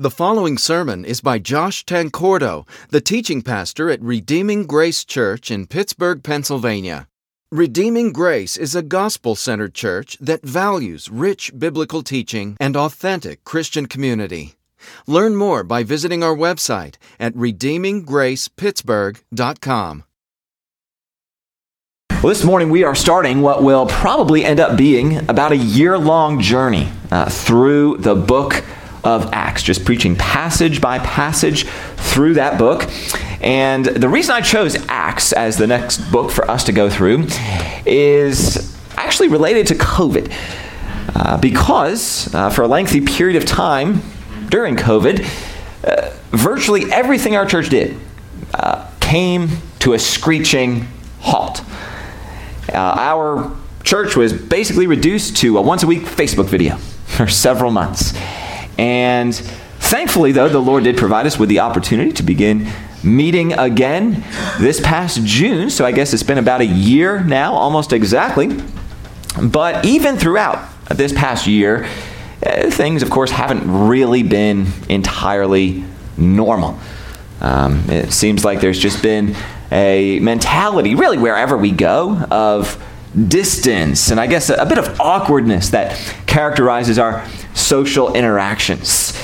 The following sermon is by Josh Tancordo, the teaching pastor at Redeeming Grace Church in Pittsburgh, Pennsylvania. Redeeming Grace is a gospel centered church that values rich biblical teaching and authentic Christian community. Learn more by visiting our website at redeeminggracepittsburgh.com. Well, this morning we are starting what will probably end up being about a year long journey uh, through the book of Acts, just preaching passage by passage through that book. And the reason I chose Acts as the next book for us to go through is actually related to COVID. Uh, because uh, for a lengthy period of time during COVID, uh, virtually everything our church did uh, came to a screeching halt. Uh, our church was basically reduced to a once a week Facebook video for several months. And thankfully, though, the Lord did provide us with the opportunity to begin meeting again this past June. So I guess it's been about a year now, almost exactly. But even throughout this past year, uh, things, of course, haven't really been entirely normal. Um, it seems like there's just been a mentality, really, wherever we go, of distance and I guess a, a bit of awkwardness that characterizes our social interactions.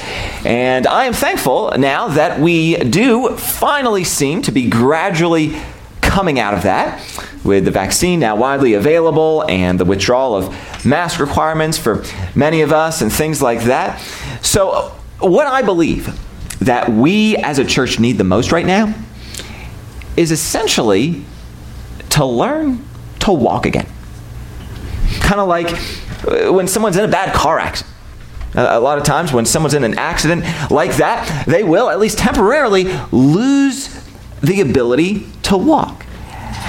And I am thankful now that we do finally seem to be gradually coming out of that with the vaccine now widely available and the withdrawal of mask requirements for many of us and things like that. So, what I believe that we as a church need the most right now is essentially to learn to walk again. Kind of like uh, when someone's in a bad car accident. A lot of times, when someone's in an accident like that, they will, at least temporarily, lose the ability to walk.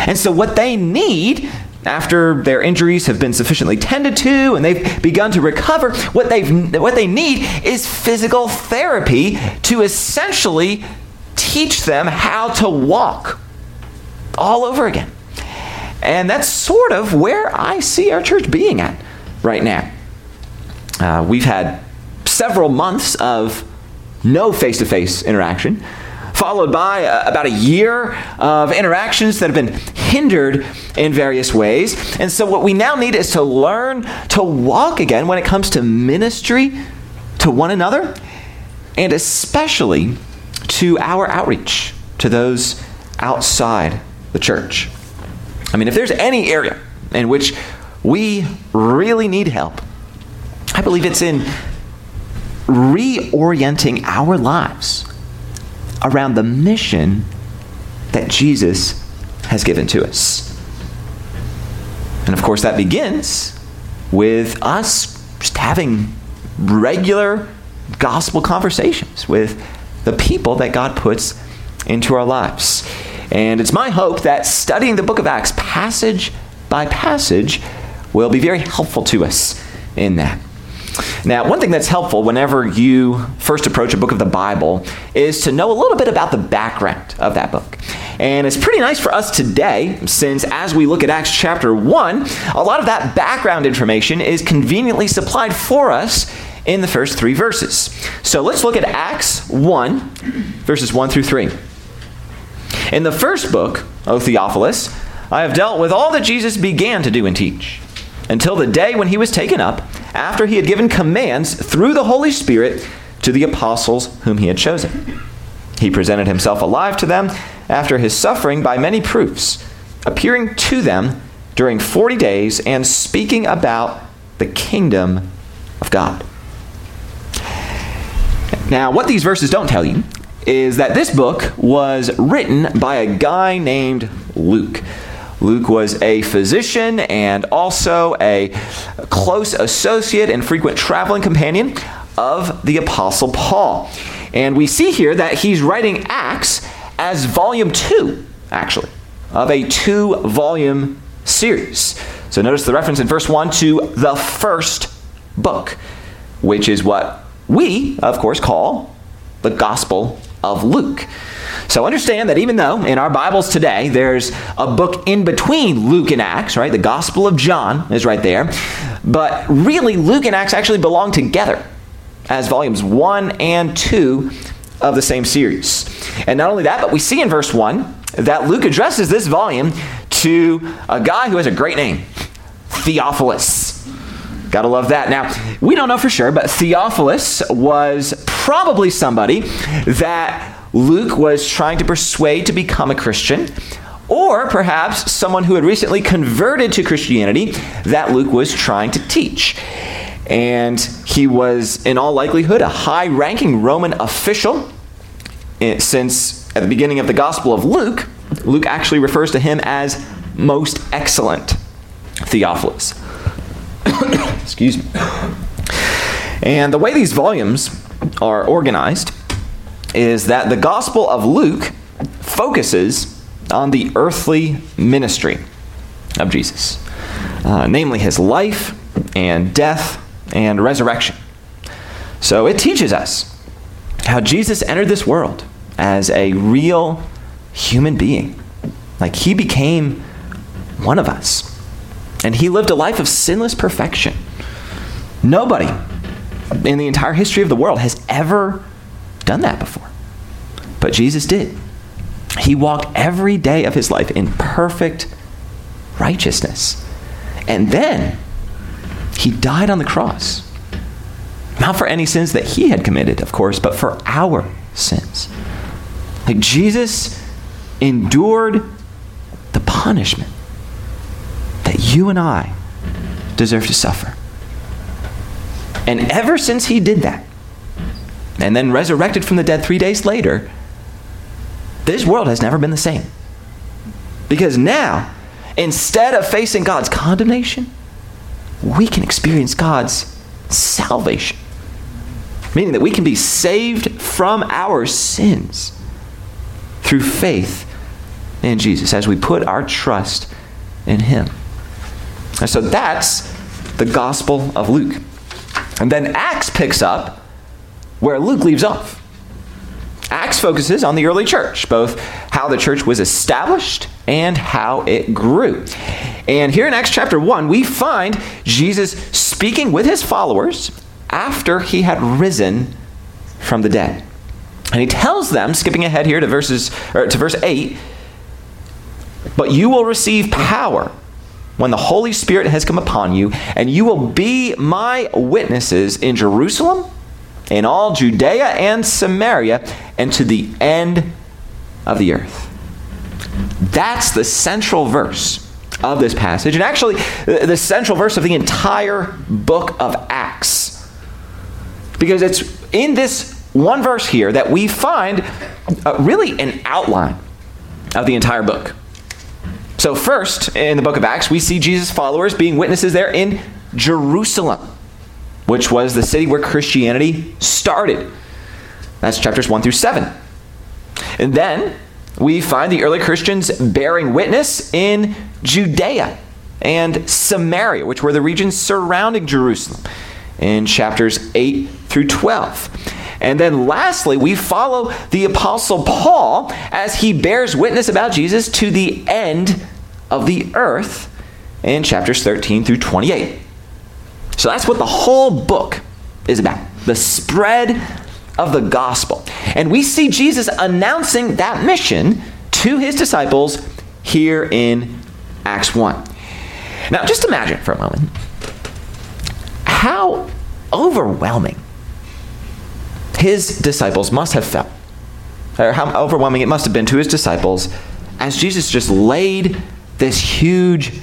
And so, what they need after their injuries have been sufficiently tended to and they've begun to recover, what, they've, what they need is physical therapy to essentially teach them how to walk all over again. And that's sort of where I see our church being at right now. Uh, we've had several months of no face to face interaction, followed by uh, about a year of interactions that have been hindered in various ways. And so, what we now need is to learn to walk again when it comes to ministry to one another, and especially to our outreach to those outside the church. I mean, if there's any area in which we really need help, I believe it's in reorienting our lives around the mission that Jesus has given to us. And of course, that begins with us just having regular gospel conversations with the people that God puts into our lives. And it's my hope that studying the book of Acts passage by passage will be very helpful to us in that. Now, one thing that's helpful whenever you first approach a book of the Bible is to know a little bit about the background of that book. And it's pretty nice for us today, since as we look at Acts chapter 1, a lot of that background information is conveniently supplied for us in the first three verses. So let's look at Acts 1, verses 1 through 3. In the first book, O Theophilus, I have dealt with all that Jesus began to do and teach, until the day when he was taken up, after he had given commands through the Holy Spirit to the apostles whom he had chosen. He presented himself alive to them after his suffering by many proofs, appearing to them during 40 days and speaking about the kingdom of God. Now, what these verses don't tell you is that this book was written by a guy named Luke. Luke was a physician and also a close associate and frequent traveling companion of the Apostle Paul. And we see here that he's writing Acts as volume two, actually, of a two volume series. So notice the reference in verse 1 to the first book, which is what we, of course, call the Gospel of Luke. So understand that even though in our Bibles today there's a book in between Luke and Acts, right? The Gospel of John is right there. But really, Luke and Acts actually belong together as volumes 1 and 2 of the same series. And not only that, but we see in verse 1 that Luke addresses this volume to a guy who has a great name Theophilus. Gotta love that. Now, we don't know for sure, but Theophilus was probably somebody that Luke was trying to persuade to become a Christian, or perhaps someone who had recently converted to Christianity that Luke was trying to teach. And he was, in all likelihood, a high ranking Roman official, eh, since at the beginning of the Gospel of Luke, Luke actually refers to him as most excellent Theophilus. Excuse me. And the way these volumes are organized is that the Gospel of Luke focuses on the earthly ministry of Jesus, uh, namely his life and death and resurrection. So it teaches us how Jesus entered this world as a real human being. Like he became one of us. And he lived a life of sinless perfection. Nobody in the entire history of the world has ever done that before. But Jesus did. He walked every day of his life in perfect righteousness. And then he died on the cross. Not for any sins that he had committed, of course, but for our sins. Like Jesus endured the punishment that you and I deserve to suffer. And ever since he did that, and then resurrected from the dead three days later, this world has never been the same. Because now, instead of facing God's condemnation, we can experience God's salvation. Meaning that we can be saved from our sins through faith in Jesus as we put our trust in Him. And so that's the Gospel of Luke. And then Acts picks up where Luke leaves off. Acts focuses on the early church, both how the church was established and how it grew. And here in Acts chapter 1, we find Jesus speaking with his followers after he had risen from the dead. And he tells them, skipping ahead here to verses or to verse 8, but you will receive power when the Holy Spirit has come upon you, and you will be my witnesses in Jerusalem, in all Judea and Samaria, and to the end of the earth. That's the central verse of this passage, and actually, the central verse of the entire book of Acts. Because it's in this one verse here that we find uh, really an outline of the entire book. So, first, in the book of Acts, we see Jesus' followers being witnesses there in Jerusalem, which was the city where Christianity started. That's chapters 1 through 7. And then we find the early Christians bearing witness in Judea and Samaria, which were the regions surrounding Jerusalem, in chapters 8 through 12. And then lastly, we follow the Apostle Paul as he bears witness about Jesus to the end of the earth in chapters 13 through 28. So that's what the whole book is about the spread of the gospel. And we see Jesus announcing that mission to his disciples here in Acts 1. Now, just imagine for a moment how overwhelming his disciples must have felt, or how overwhelming it must have been to his disciples as Jesus just laid this huge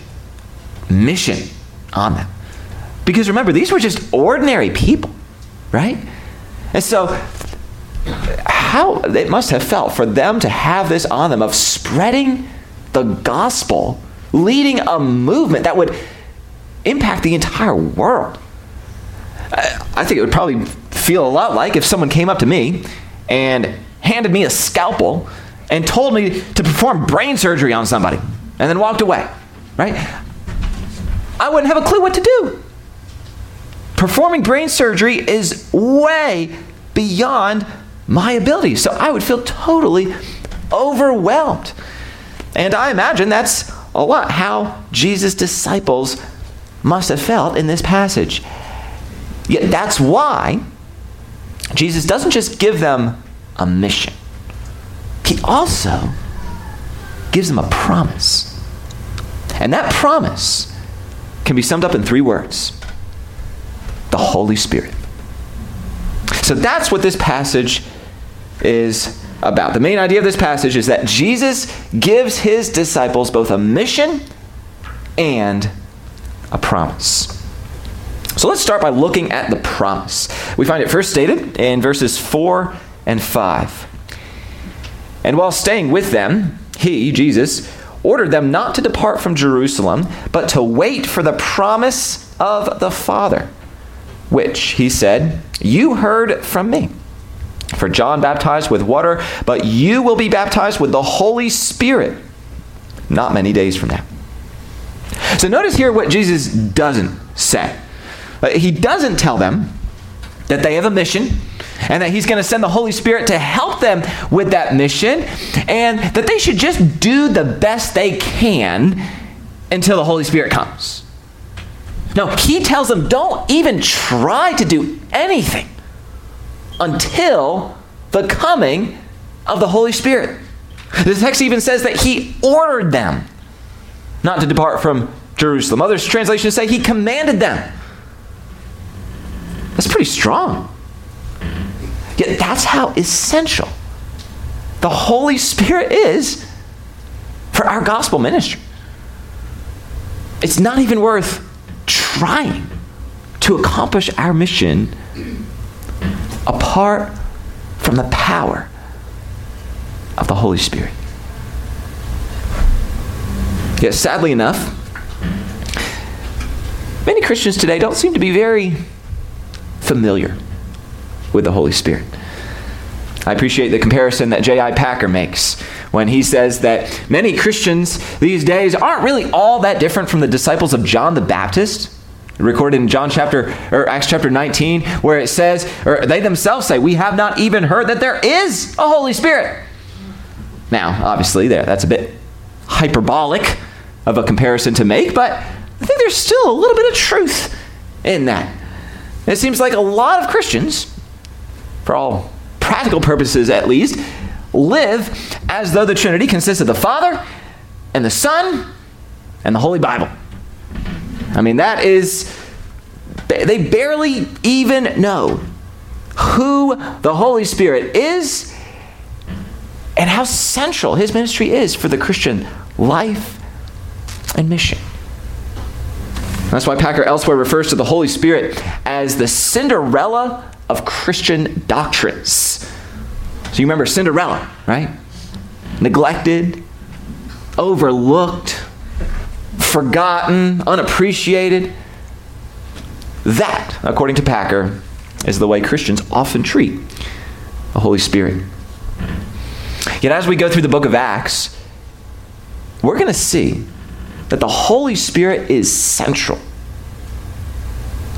mission on them. Because remember, these were just ordinary people, right? And so, how it must have felt for them to have this on them of spreading the gospel, leading a movement that would impact the entire world. I think it would probably feel a lot like if someone came up to me and handed me a scalpel and told me to perform brain surgery on somebody and then walked away, right? I wouldn't have a clue what to do. Performing brain surgery is way beyond my ability. So I would feel totally overwhelmed. And I imagine that's a lot how Jesus' disciples must have felt in this passage. Yet that's why Jesus doesn't just give them a mission, he also gives them a promise. And that promise can be summed up in three words the Holy Spirit. So that's what this passage is about. The main idea of this passage is that Jesus gives his disciples both a mission and a promise. So let's start by looking at the promise. We find it first stated in verses 4 and 5. And while staying with them, he, Jesus, ordered them not to depart from Jerusalem, but to wait for the promise of the Father, which, he said, you heard from me. For John baptized with water, but you will be baptized with the Holy Spirit not many days from now. So notice here what Jesus doesn't say. Uh, he doesn't tell them that they have a mission and that he's going to send the Holy Spirit to help them with that mission and that they should just do the best they can until the Holy Spirit comes. No, he tells them don't even try to do anything until the coming of the Holy Spirit. The text even says that he ordered them not to depart from Jerusalem. Other translations say he commanded them. That's pretty strong. Yet that's how essential the Holy Spirit is for our gospel ministry. It's not even worth trying to accomplish our mission apart from the power of the Holy Spirit. Yet, sadly enough, many Christians today don't seem to be very familiar with the Holy Spirit. I appreciate the comparison that J.I. Packer makes when he says that many Christians these days aren't really all that different from the disciples of John the Baptist. Recorded in John chapter or Acts chapter 19, where it says, or they themselves say, We have not even heard that there is a Holy Spirit. Now, obviously, there that's a bit hyperbolic of a comparison to make, but I think there's still a little bit of truth in that. It seems like a lot of Christians, for all practical purposes at least, live as though the Trinity consists of the Father and the Son and the Holy Bible. I mean, that is, they barely even know who the Holy Spirit is and how central his ministry is for the Christian life and mission. That's why Packer elsewhere refers to the Holy Spirit as the Cinderella of Christian doctrines. So you remember Cinderella, right? Neglected, overlooked, forgotten, unappreciated. That, according to Packer, is the way Christians often treat the Holy Spirit. Yet as we go through the book of Acts, we're going to see that the Holy Spirit is central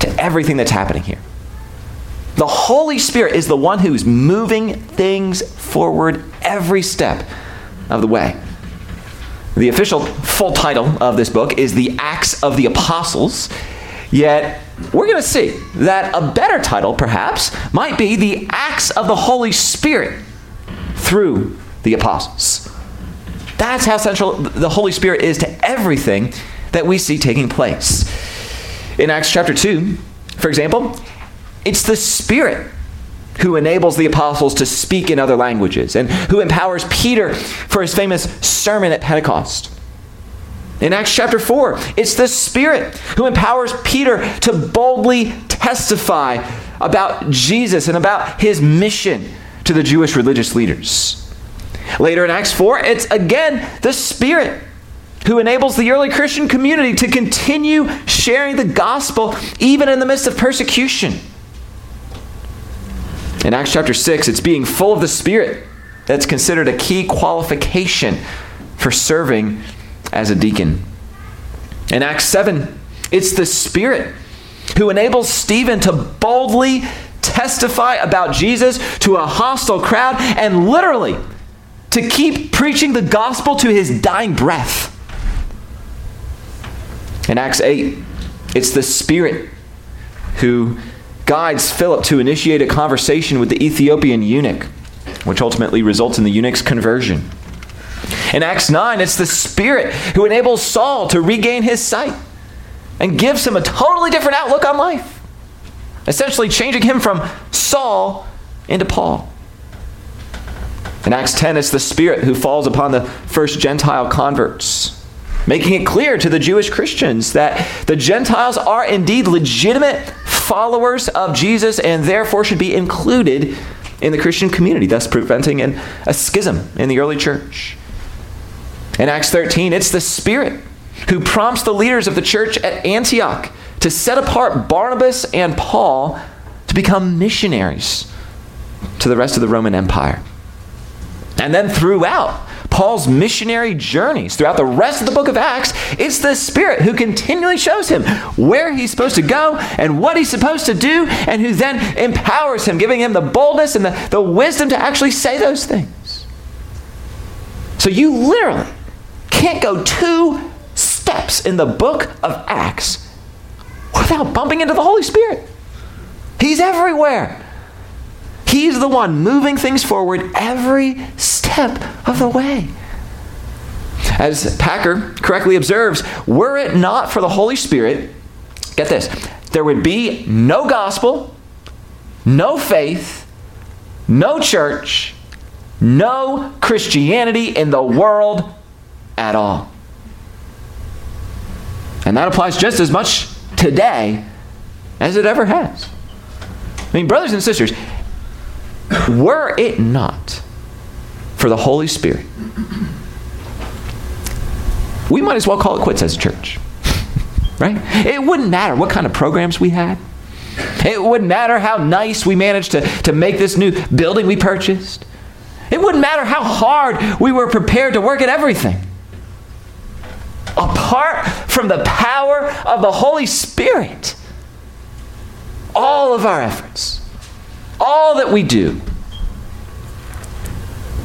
to everything that's happening here. The Holy Spirit is the one who's moving things forward every step of the way. The official full title of this book is The Acts of the Apostles, yet we're going to see that a better title, perhaps, might be The Acts of the Holy Spirit through the Apostles. That's how central the Holy Spirit is to everything that we see taking place. In Acts chapter 2, for example, it's the Spirit who enables the apostles to speak in other languages and who empowers Peter for his famous sermon at Pentecost. In Acts chapter 4, it's the Spirit who empowers Peter to boldly testify about Jesus and about his mission to the Jewish religious leaders. Later in Acts 4, it's again the Spirit who enables the early Christian community to continue sharing the gospel even in the midst of persecution. In Acts chapter 6, it's being full of the Spirit that's considered a key qualification for serving as a deacon. In Acts 7, it's the Spirit who enables Stephen to boldly testify about Jesus to a hostile crowd and literally to keep preaching the gospel to his dying breath. In Acts 8, it's the Spirit who guides Philip to initiate a conversation with the Ethiopian eunuch, which ultimately results in the eunuch's conversion. In Acts 9, it's the Spirit who enables Saul to regain his sight and gives him a totally different outlook on life, essentially changing him from Saul into Paul. In Acts 10, it's the Spirit who falls upon the first Gentile converts, making it clear to the Jewish Christians that the Gentiles are indeed legitimate followers of Jesus and therefore should be included in the Christian community, thus preventing an, a schism in the early church. In Acts 13, it's the Spirit who prompts the leaders of the church at Antioch to set apart Barnabas and Paul to become missionaries to the rest of the Roman Empire. And then throughout Paul's missionary journeys, throughout the rest of the book of Acts, it's the Spirit who continually shows him where he's supposed to go and what he's supposed to do, and who then empowers him, giving him the boldness and the, the wisdom to actually say those things. So you literally can't go two steps in the book of Acts without bumping into the Holy Spirit. He's everywhere. He's the one moving things forward every step of the way. As Packer correctly observes, were it not for the Holy Spirit, get this, there would be no gospel, no faith, no church, no Christianity in the world at all. And that applies just as much today as it ever has. I mean, brothers and sisters, were it not for the Holy Spirit, we might as well call it quits as a church. right? It wouldn't matter what kind of programs we had. It wouldn't matter how nice we managed to, to make this new building we purchased. It wouldn't matter how hard we were prepared to work at everything. Apart from the power of the Holy Spirit, all of our efforts, all that we do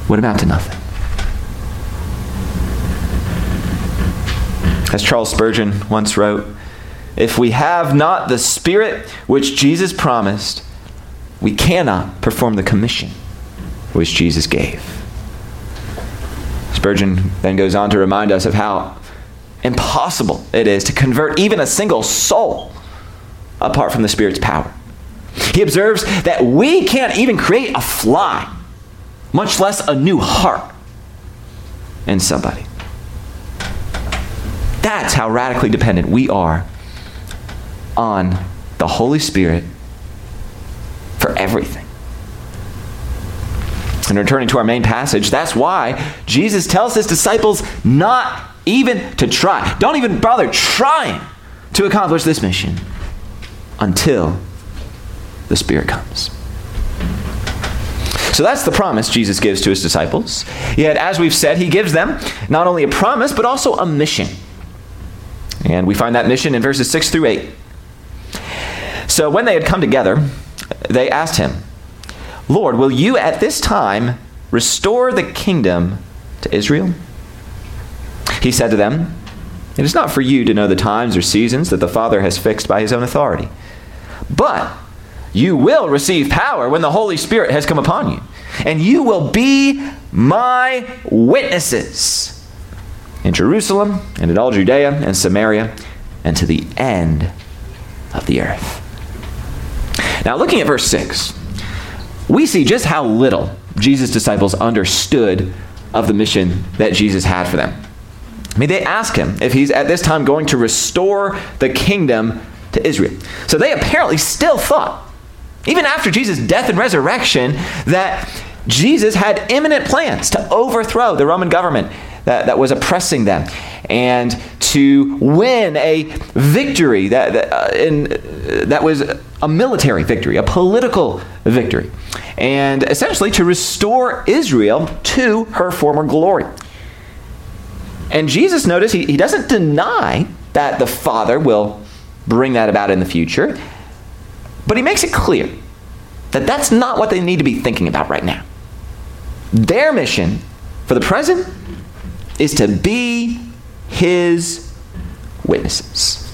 would amount to nothing. As Charles Spurgeon once wrote, if we have not the Spirit which Jesus promised, we cannot perform the commission which Jesus gave. Spurgeon then goes on to remind us of how impossible it is to convert even a single soul apart from the Spirit's power. He observes that we can't even create a fly, much less a new heart in somebody. That's how radically dependent we are on the Holy Spirit for everything. And returning to our main passage, that's why Jesus tells his disciples not even to try. Don't even bother trying to accomplish this mission until the Spirit comes. So that's the promise Jesus gives to his disciples. Yet, as we've said, he gives them not only a promise, but also a mission. And we find that mission in verses 6 through 8. So when they had come together, they asked him, Lord, will you at this time restore the kingdom to Israel? He said to them, It is not for you to know the times or seasons that the Father has fixed by his own authority. But you will receive power when the Holy Spirit has come upon you, and you will be my witnesses in Jerusalem and in all Judea and Samaria and to the end of the earth. Now, looking at verse 6, we see just how little Jesus' disciples understood of the mission that Jesus had for them. I mean, they ask him if he's at this time going to restore the kingdom to Israel. So they apparently still thought even after Jesus' death and resurrection, that Jesus had imminent plans to overthrow the Roman government that, that was oppressing them and to win a victory that, that, uh, in, uh, that was a military victory, a political victory, and essentially to restore Israel to her former glory. And Jesus, notice, he, he doesn't deny that the Father will bring that about in the future. But he makes it clear that that's not what they need to be thinking about right now. Their mission for the present is to be his witnesses.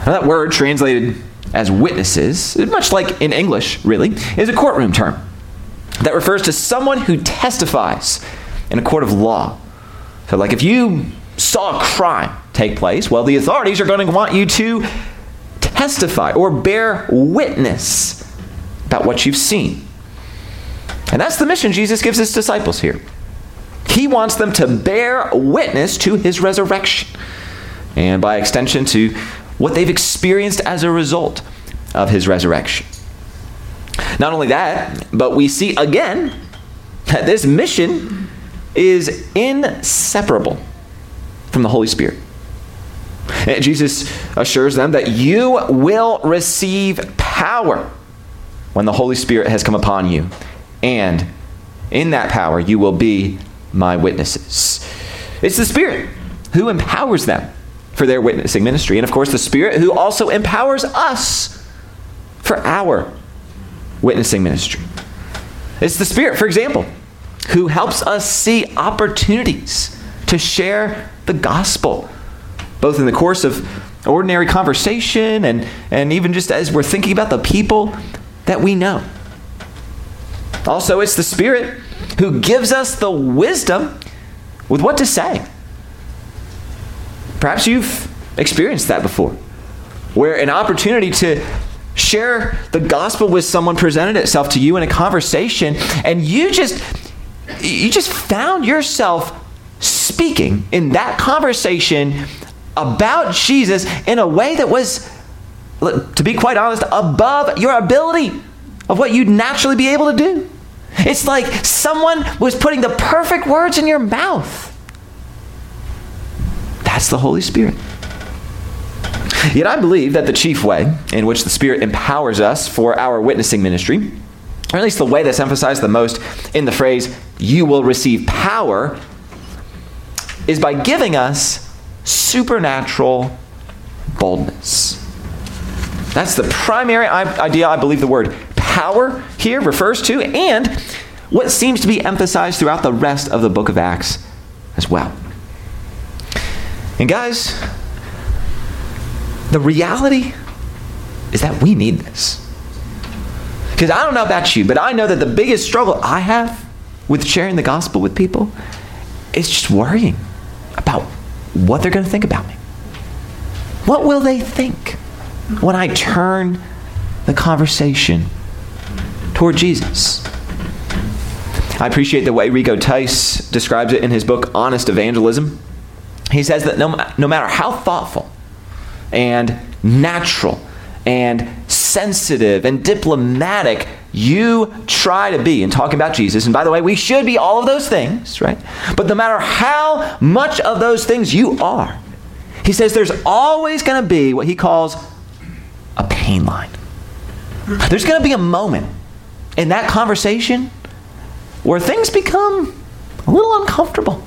Now, that word translated as witnesses, much like in English, really, is a courtroom term that refers to someone who testifies in a court of law. So, like if you saw a crime take place, well, the authorities are going to want you to testify or bear witness about what you've seen. And that's the mission Jesus gives his disciples here. He wants them to bear witness to his resurrection, and by extension, to what they've experienced as a result of his resurrection. Not only that, but we see again that this mission is inseparable from the Holy Spirit. And Jesus assures them that you will receive power when the Holy Spirit has come upon you. And in that power, you will be my witnesses. It's the Spirit who empowers them for their witnessing ministry. And of course, the Spirit who also empowers us for our witnessing ministry. It's the Spirit, for example, who helps us see opportunities to share the gospel, both in the course of ordinary conversation and, and even just as we're thinking about the people that we know. Also, it's the Spirit who gives us the wisdom with what to say. Perhaps you've experienced that before, where an opportunity to share the gospel with someone presented itself to you in a conversation, and you just you just found yourself speaking in that conversation about Jesus in a way that was, to be quite honest, above your ability of what you'd naturally be able to do. It's like someone was putting the perfect words in your mouth. That's the Holy Spirit. Yet I believe that the chief way in which the Spirit empowers us for our witnessing ministry, or at least the way that's emphasized the most in the phrase, you will receive power, is by giving us supernatural boldness. That's the primary idea I believe the word power here refers to, and what seems to be emphasized throughout the rest of the book of Acts as well. And guys, the reality is that we need this. Because I don't know about you, but I know that the biggest struggle I have with sharing the gospel with people is just worrying about what they're going to think about me. What will they think when I turn the conversation toward Jesus? I appreciate the way Rico Tice describes it in his book, Honest Evangelism. He says that no, no matter how thoughtful and natural and sensitive and diplomatic you try to be in talking about Jesus, and by the way, we should be all of those things, right? But no matter how much of those things you are, he says there's always going to be what he calls a pain line. There's going to be a moment in that conversation where things become a little uncomfortable.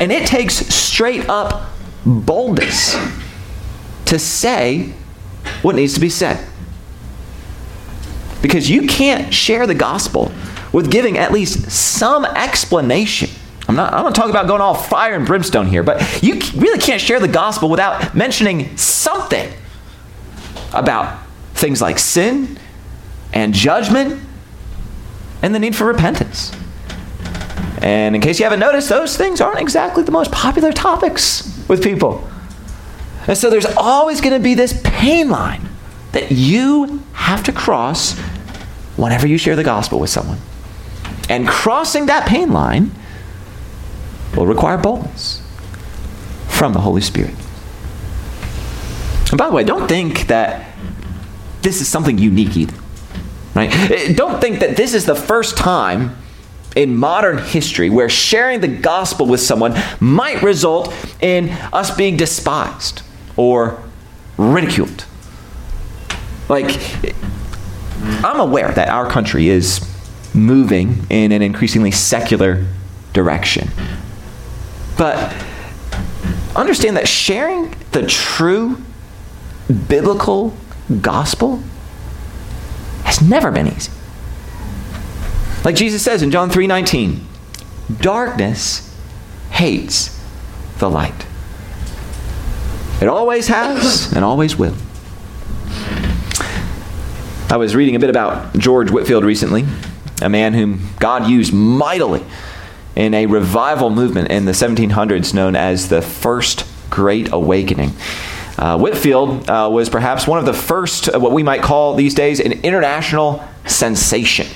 And it takes straight up boldness to say what needs to be said. Because you can't share the gospel with giving at least some explanation. I'm not, I'm not talking about going all fire and brimstone here, but you really can't share the gospel without mentioning something about things like sin and judgment and the need for repentance. And in case you haven't noticed, those things aren't exactly the most popular topics with people. And so there's always going to be this pain line that you have to cross whenever you share the gospel with someone. And crossing that pain line will require boldness from the Holy Spirit. And by the way, don't think that this is something unique either. Right? Eh, don't think that this is the first time in modern history where sharing the gospel with someone might result in us being despised or ridiculed. Like, I'm aware that our country is moving in an increasingly secular direction. But understand that sharing the true biblical gospel has never been easy. Like Jesus says in John 3:19, darkness hates the light. It always has and always will. I was reading a bit about George Whitefield recently, a man whom God used mightily in a revival movement in the 1700s known as the First Great Awakening. Uh, Whitefield uh, was perhaps one of the first, uh, what we might call these days, an international sensation.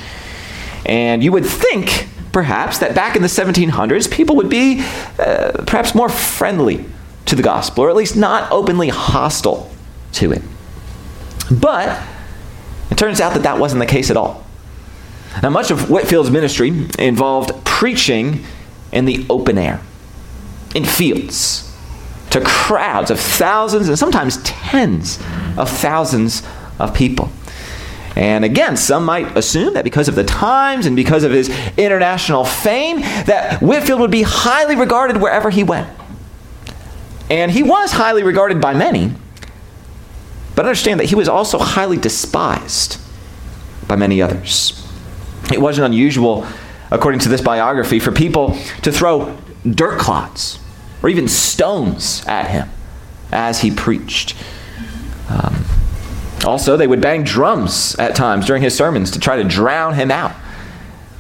And you would think, perhaps, that back in the 1700s, people would be uh, perhaps more friendly to the gospel, or at least not openly hostile to it. But it turns out that that wasn't the case at all. Now, much of Whitefield's ministry involved preaching in the open air, in fields, to crowds of thousands and sometimes tens of thousands of people. And again, some might assume that because of the times and because of his international fame, that Whitefield would be highly regarded wherever he went. And he was highly regarded by many, but understand that he was also highly despised by many others. It wasn't unusual, according to this biography, for people to throw dirt clods or even stones at him as he preached. Um, also, they would bang drums at times during his sermons to try to drown him out.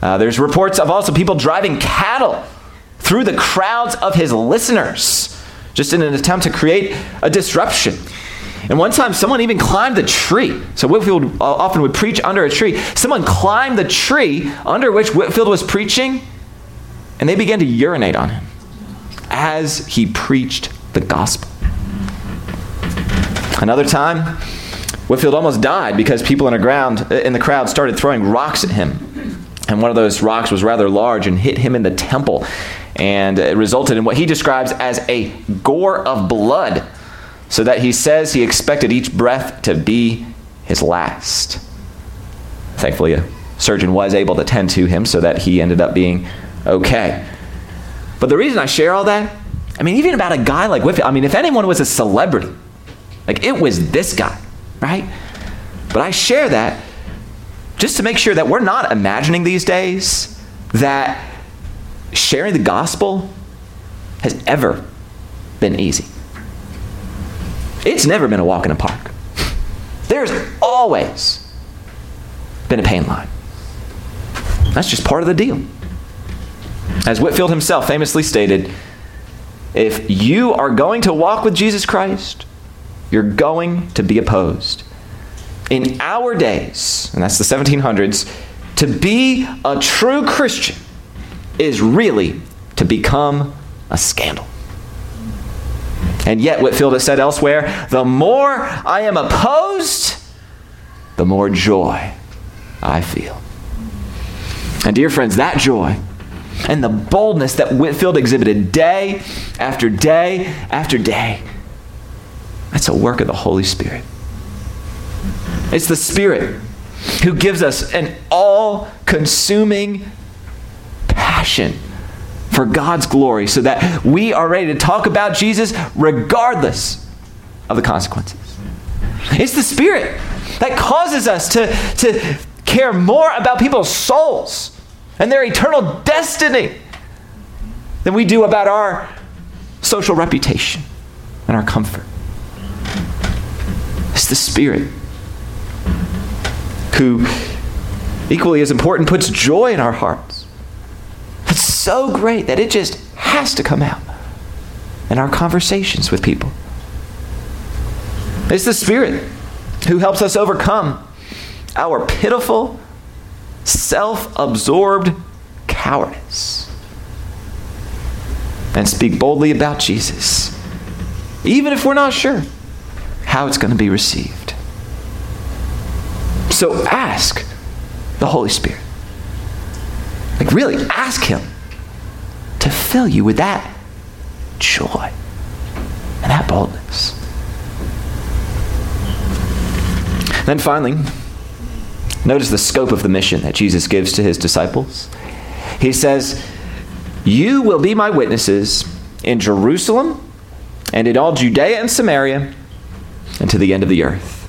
Uh, there's reports of also people driving cattle through the crowds of his listeners just in an attempt to create a disruption. And one time, someone even climbed the tree. So Whitefield uh, often would preach under a tree. Someone climbed the tree under which Whitefield was preaching, and they began to urinate on him as he preached the gospel. Another time, Whitefield almost died because people in, the ground, in the crowd started throwing rocks at him. And one of those rocks was rather large and hit him in the temple. And it resulted in what he describes as a gore of blood so that he says he expected each breath to be his last. Thankfully, a surgeon was able to tend to him so that he ended up being okay. But the reason I share all that, I mean, even about a guy like Whitefield, I mean, if anyone was a celebrity, like it was this guy, right? But I share that just to make sure that we're not imagining these days that sharing the gospel has ever been easy. It's never been a walk in a park. There's always been a pain line. That's just part of the deal. As Whitefield himself famously stated, if you are going to walk with Jesus Christ, you're going to be opposed. In our days, and that's the 1700s, to be a true Christian is really to become a scandal. And yet, Whitefield has said elsewhere the more I am opposed, the more joy I feel. And, dear friends, that joy and the boldness that Whitefield exhibited day after day after day, that's a work of the Holy Spirit. It's the Spirit who gives us an all consuming passion for God's glory so that we are ready to talk about Jesus regardless of the consequences. It's the Spirit that causes us to, to care more about people's souls and their eternal destiny than we do about our social reputation and our comfort. It's the Spirit who, equally as important, puts joy in our hearts so great that it just has to come out in our conversations with people. It's the Spirit who helps us overcome our pitiful, self absorbed cowardice and speak boldly about Jesus, even if we're not sure how it's going to be received. So ask the Holy Spirit. Like, really, ask Him to fill you with that joy and that boldness. Then finally, notice the scope of the mission that Jesus gives to his disciples. He says, You will be my witnesses in Jerusalem and in all Judea and Samaria and to the end of the earth.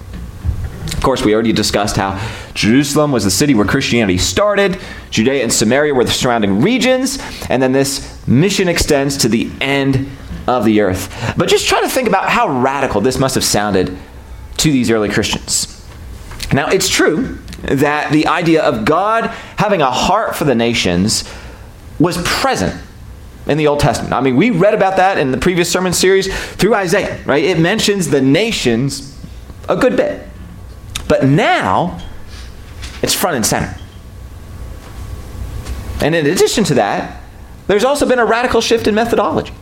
Of course, we already discussed how Jerusalem was the city where Christianity started, Judea and Samaria were the surrounding regions, and then this mission extends to the end of the earth. But just try to think about how radical this must have sounded to these early Christians. Now, it's true that the idea of God having a heart for the nations was present in the Old Testament. I mean, we read about that in the previous sermon series through Isaiah, right? It mentions the nations a good bit. But now, it's front and center. And in addition to that, there's also been a radical shift in methodology.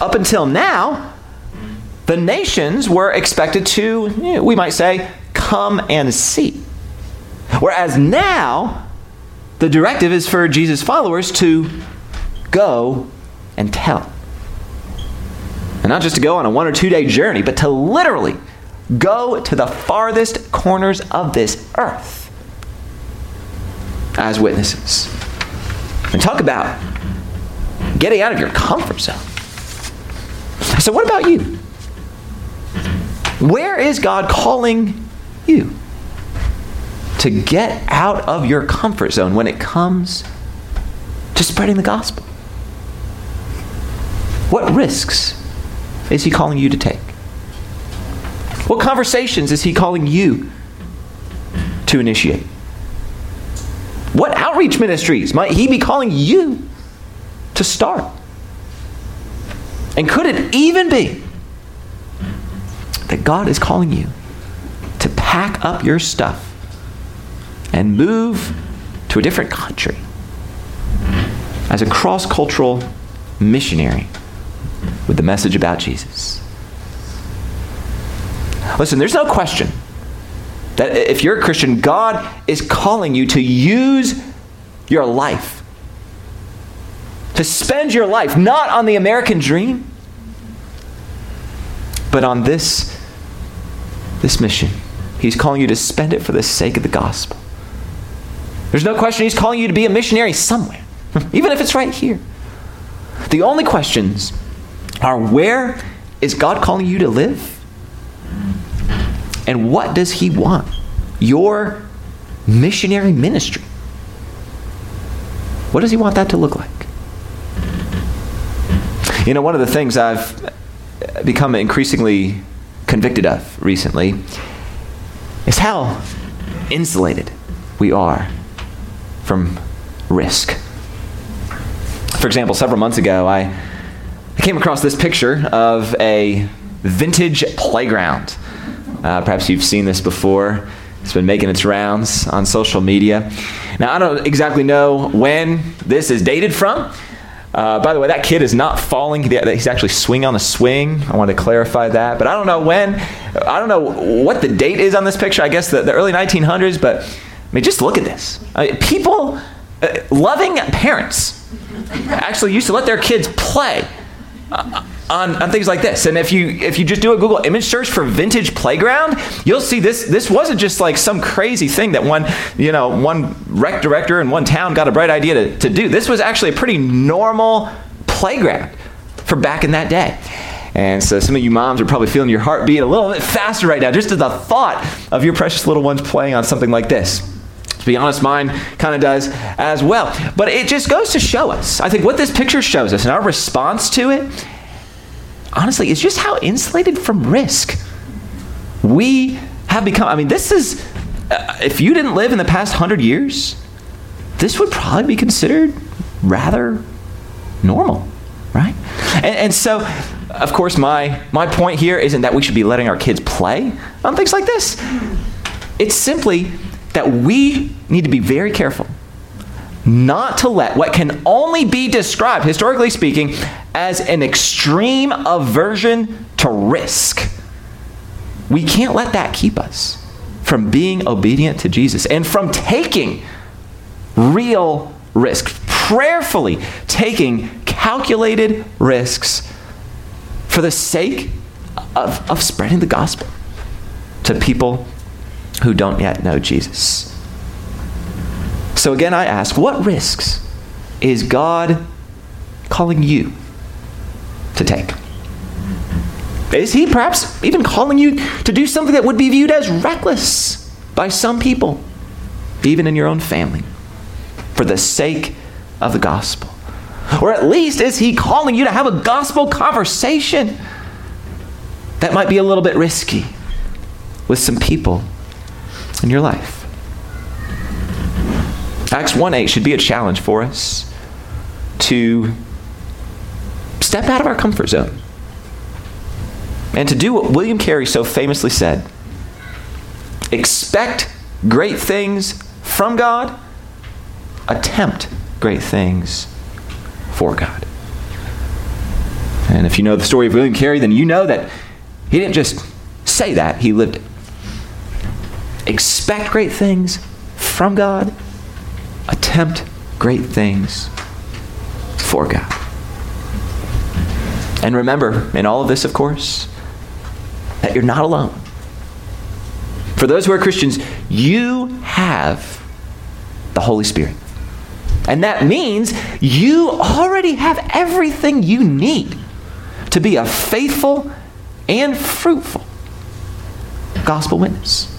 Up until now, the nations were expected to, we might say, come and see. Whereas now, the directive is for Jesus' followers to go and tell. And not just to go on a one or two day journey, but to literally go to the farthest corners of this earth as witnesses. And talk about getting out of your comfort zone. So, what about you? Where is God calling you to get out of your comfort zone when it comes to spreading the gospel? What risks is He calling you to take? What conversations is He calling you to initiate? What outreach ministries might He be calling you to start? And could it even be that God is calling you to pack up your stuff and move to a different country as a cross cultural missionary with the message about Jesus? Listen, there's no question that if you're a Christian, God is calling you to use your life. To spend your life not on the American dream, but on this, this mission. He's calling you to spend it for the sake of the gospel. There's no question He's calling you to be a missionary somewhere, even if it's right here. The only questions are where is God calling you to live? And what does He want? Your missionary ministry. What does He want that to look like? You know, one of the things I've become increasingly convicted of recently is how insulated we are from risk. For example, several months ago, I, came across this picture of a vintage playground uh, perhaps you've seen this before. It's been making its rounds on social media. Now, I don't exactly know when this is dated from. Uh, by the way, that kid is not falling. He's actually swinging on a swing. I want to clarify that. But I don't know when. I don't know what the date is on this picture. I guess the, the early 1900s. But I mean, just look at this. I mean, people, uh, loving parents, actually used to let their kids play. Uh, on, on things like this. And if you if you just do a Google image search for vintage playground, you'll see this this wasn't just like some crazy thing that one, you know, one rec director in one town got a bright idea to, to do. This was actually a pretty normal playground for back in that day. And so some of you moms are probably feeling your heart beat a little bit faster right now, just at the thought of your precious little ones playing on something like this. To be honest, mine kind of does as well. But it just goes to show us, I think, what this picture shows us and our response to it honestly, is just how insulated from risk we have become. I mean, this is, uh, if you didn't live in the past hundred years, this would probably be considered rather normal, right? And, and, so, of course, my, my point here isn't that we should be letting our kids play on things like this. It's simply that we need to be very careful not to let what can only be described, historically speaking, as an extreme aversion to risk. We can't let that keep us from being obedient to Jesus and from taking real risk, prayerfully taking calculated risks for the sake of, of spreading the gospel to people who don't yet know Jesus. So again, I ask, what risks is God calling you to take? Is He perhaps even calling you to do something that would be viewed as reckless by some people, even in your own family, for the sake of the gospel? Or at least is He calling you to have a gospel conversation that might be a little bit risky with some people in your life. Acts 1 8 should be a challenge for us to step out of our comfort zone and to do what William Carey so famously said expect great things from God, attempt great things for God. And if you know the story of William Carey, then you know that he didn't just say that, he lived it. Expect great things from God, attempt great things for God. And remember, in all of this, of course, that you're not alone. For those who are Christians, you have the Holy Spirit. And that means you already have everything you need to be a faithful and fruitful gospel witness.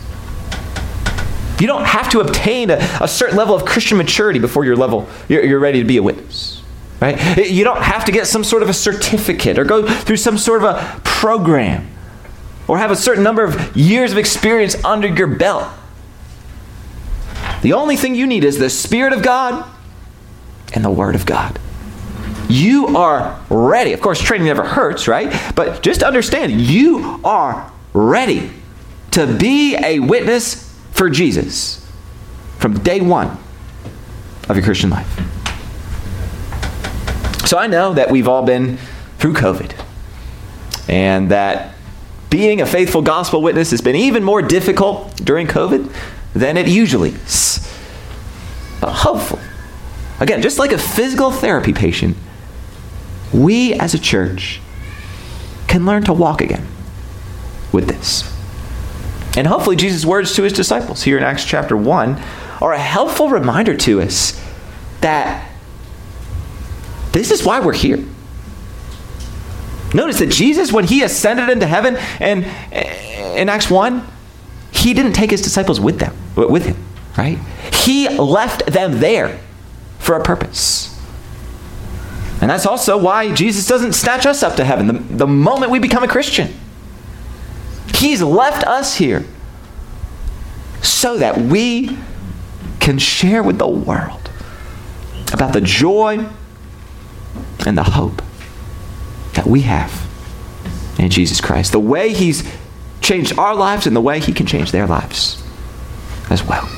You don't have to obtain a, a certain level of Christian maturity before you're level you're, you're ready to be a witness. Right? You don't have to get some sort of a certificate or go through some sort of a program or have a certain number of years of experience under your belt. The only thing you need is the Spirit of God and the Word of God you are ready. Of course, training never hurts, right? But just understand, you are ready to be a witness for Jesus from day one of your Christian life. So I know that we've all been through COVID and that being a faithful gospel witness has been even more difficult during COVID than it usually is. But hopefully, again, just like a physical therapy patient, we as a church can learn to walk again with this. And hopefully, Jesus' words to his disciples here in Acts chapter 1 are a helpful reminder to us that this is why we're here. Notice that Jesus, when he ascended into heaven and in Acts 1, he didn't take his disciples with them, with him, right? He left them there for a purpose. And that's also why Jesus doesn't snatch us up to heaven the, the moment we become a Christian. He's left us here so that we can share with the world about the joy and the hope that we have in Jesus Christ. The way He's changed our lives and the way He can change their lives as well.